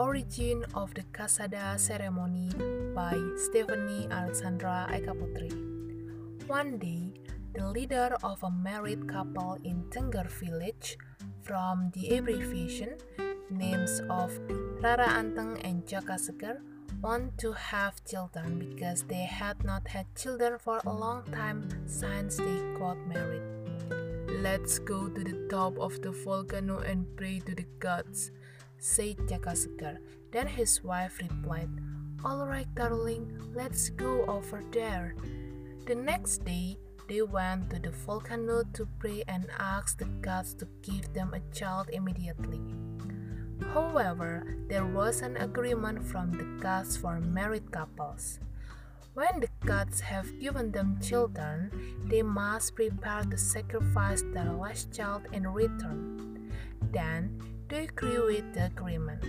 Origin of the Kasada Ceremony by Stephanie Alexandra Ekaputri. One day, the leader of a married couple in Tengger village, from the abbreviation names of Rara Anteng and Jaka Seger, want to have children because they had not had children for a long time since they got married. Let's go to the top of the volcano and pray to the gods, said Jaka Seger. Then his wife replied, All right, darling, let's go over there. The next day, they went to the volcano to pray and ask the gods to give them a child immediately. However, there was an agreement from the gods for married couples. When the gods have given them children, they must prepare to sacrifice their last child in return. Then they agree with the agreement.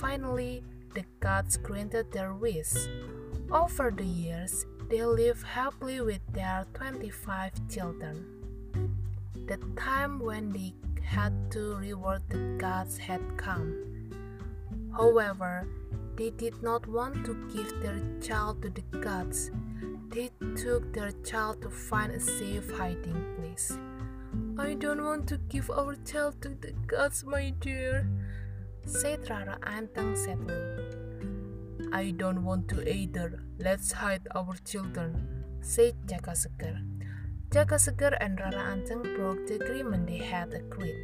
Finally, the gods granted their wish. Over the years, they lived happily with their 25 children. The time when they had to reward the gods had come. However, they did not want to give their child to the gods. They took their child to find a safe hiding place. I don't want to give our child to the gods, my dear, said Rara Anteng sadly. I don't want to either. Let's hide our children, said Jaka Seger. Jaka Seger and Rara Anteng broke the agreement they had agreed.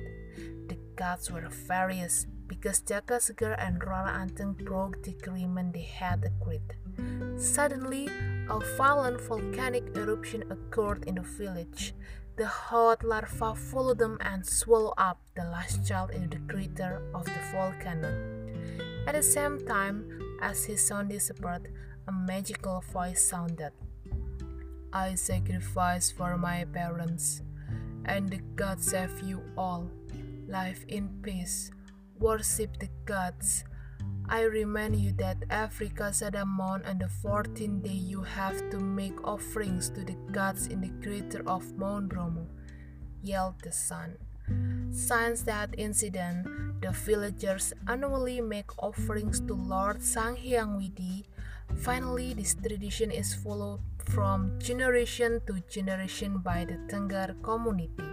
The gods were furious because Jaka and Rara Anteng broke the agreement they had agreed. Suddenly, a violent volcanic eruption occurred in the village. The hot lava followed them and swallowed up the last child in the crater of the volcano. At the same time, as his sound disappeared, a magical voice sounded. I sacrifice for my parents, and the gods save you all. Live in peace, worship the gods. I remind you that every Kasada month on the 14th day you have to make offerings to the gods in the crater of Mount Bromo, yelled the son. Since that incident, the villagers annually make offerings to Lord Sanghyang Widi Finally, this tradition is followed from generation to generation by the Tengger community.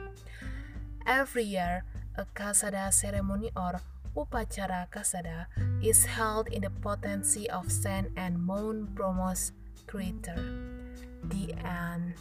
Every year, a Kasada ceremony or Upacara Kasada is held in the potency of Saint and Mount Bromo's crater. The end.